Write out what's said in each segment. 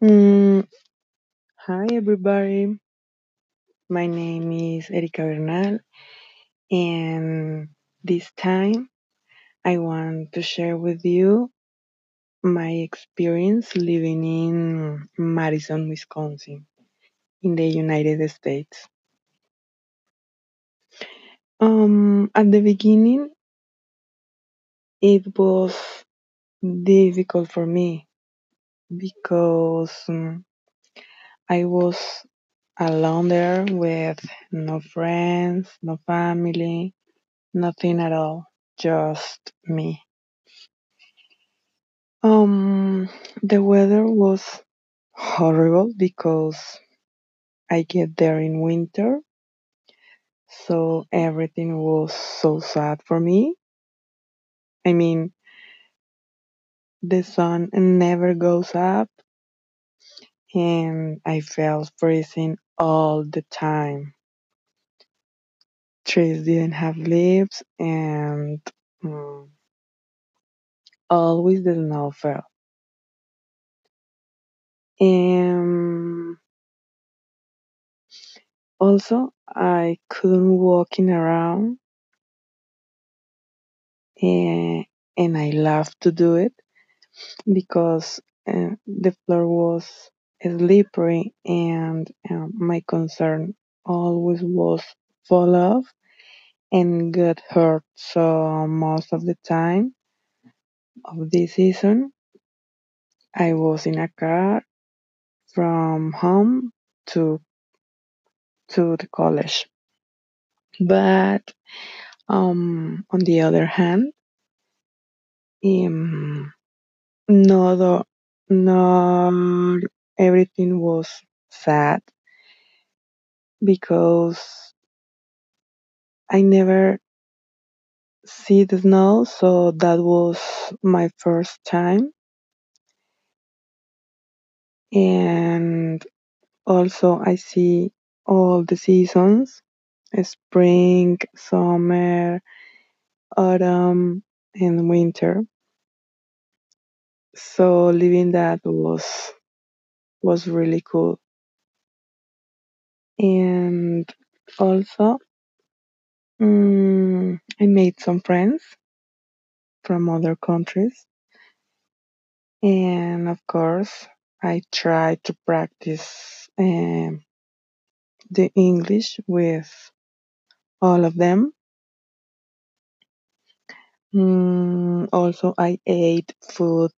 Mm, hi, everybody. My name is Erika Bernal, and this time I want to share with you my experience living in Madison, Wisconsin, in the United States. Um, at the beginning, it was difficult for me because um, I was alone there with no friends, no family, nothing at all, just me. Um, the weather was horrible because I get there in winter, so everything was so sad for me. I mean, the sun never goes up, and I felt freezing all the time. Trees didn't have leaves, and mm, always the snow fell. And also, I couldn't walking around and, and I love to do it because uh, the floor was slippery and um, my concern always was fall off and get hurt. So most of the time of this season, I was in a car from home to to the college. But um, on the other hand, um, not not everything was sad because I never see the snow, so that was my first time. And also I see all the seasons, spring, summer, autumn, and winter. So living that was was really cool. And also, mm, I made some friends from other countries. And of course, I try to practice um, the English with all of them. Mm, also, I ate food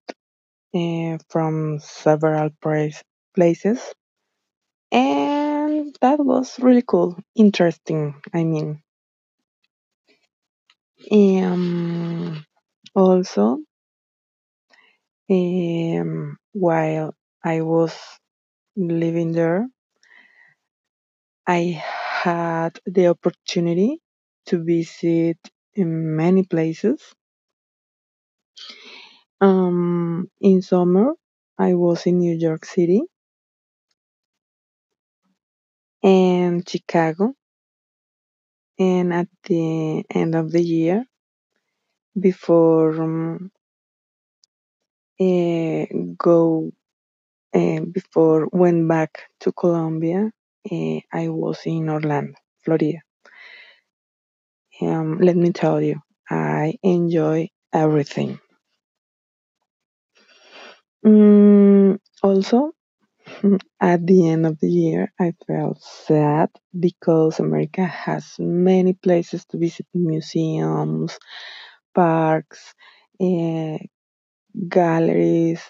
uh, from several place, places, and that was really cool, interesting. I mean, um, also, um, while I was living there, I had the opportunity to visit in many places. Um, in summer, I was in New York City and Chicago, and at the end of the year, before um, eh, go uh, before went back to Colombia, uh, I was in Orlando, Florida. Um, let me tell you, I enjoy everything. Mm, also, at the end of the year, I felt sad because America has many places to visit museums, parks, uh, galleries,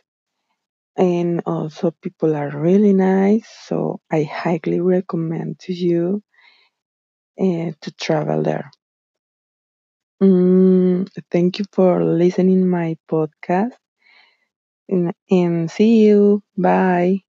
and also people are really nice. So I highly recommend to you uh, to travel there. Mm, thank you for listening my podcast and, see you. Bye.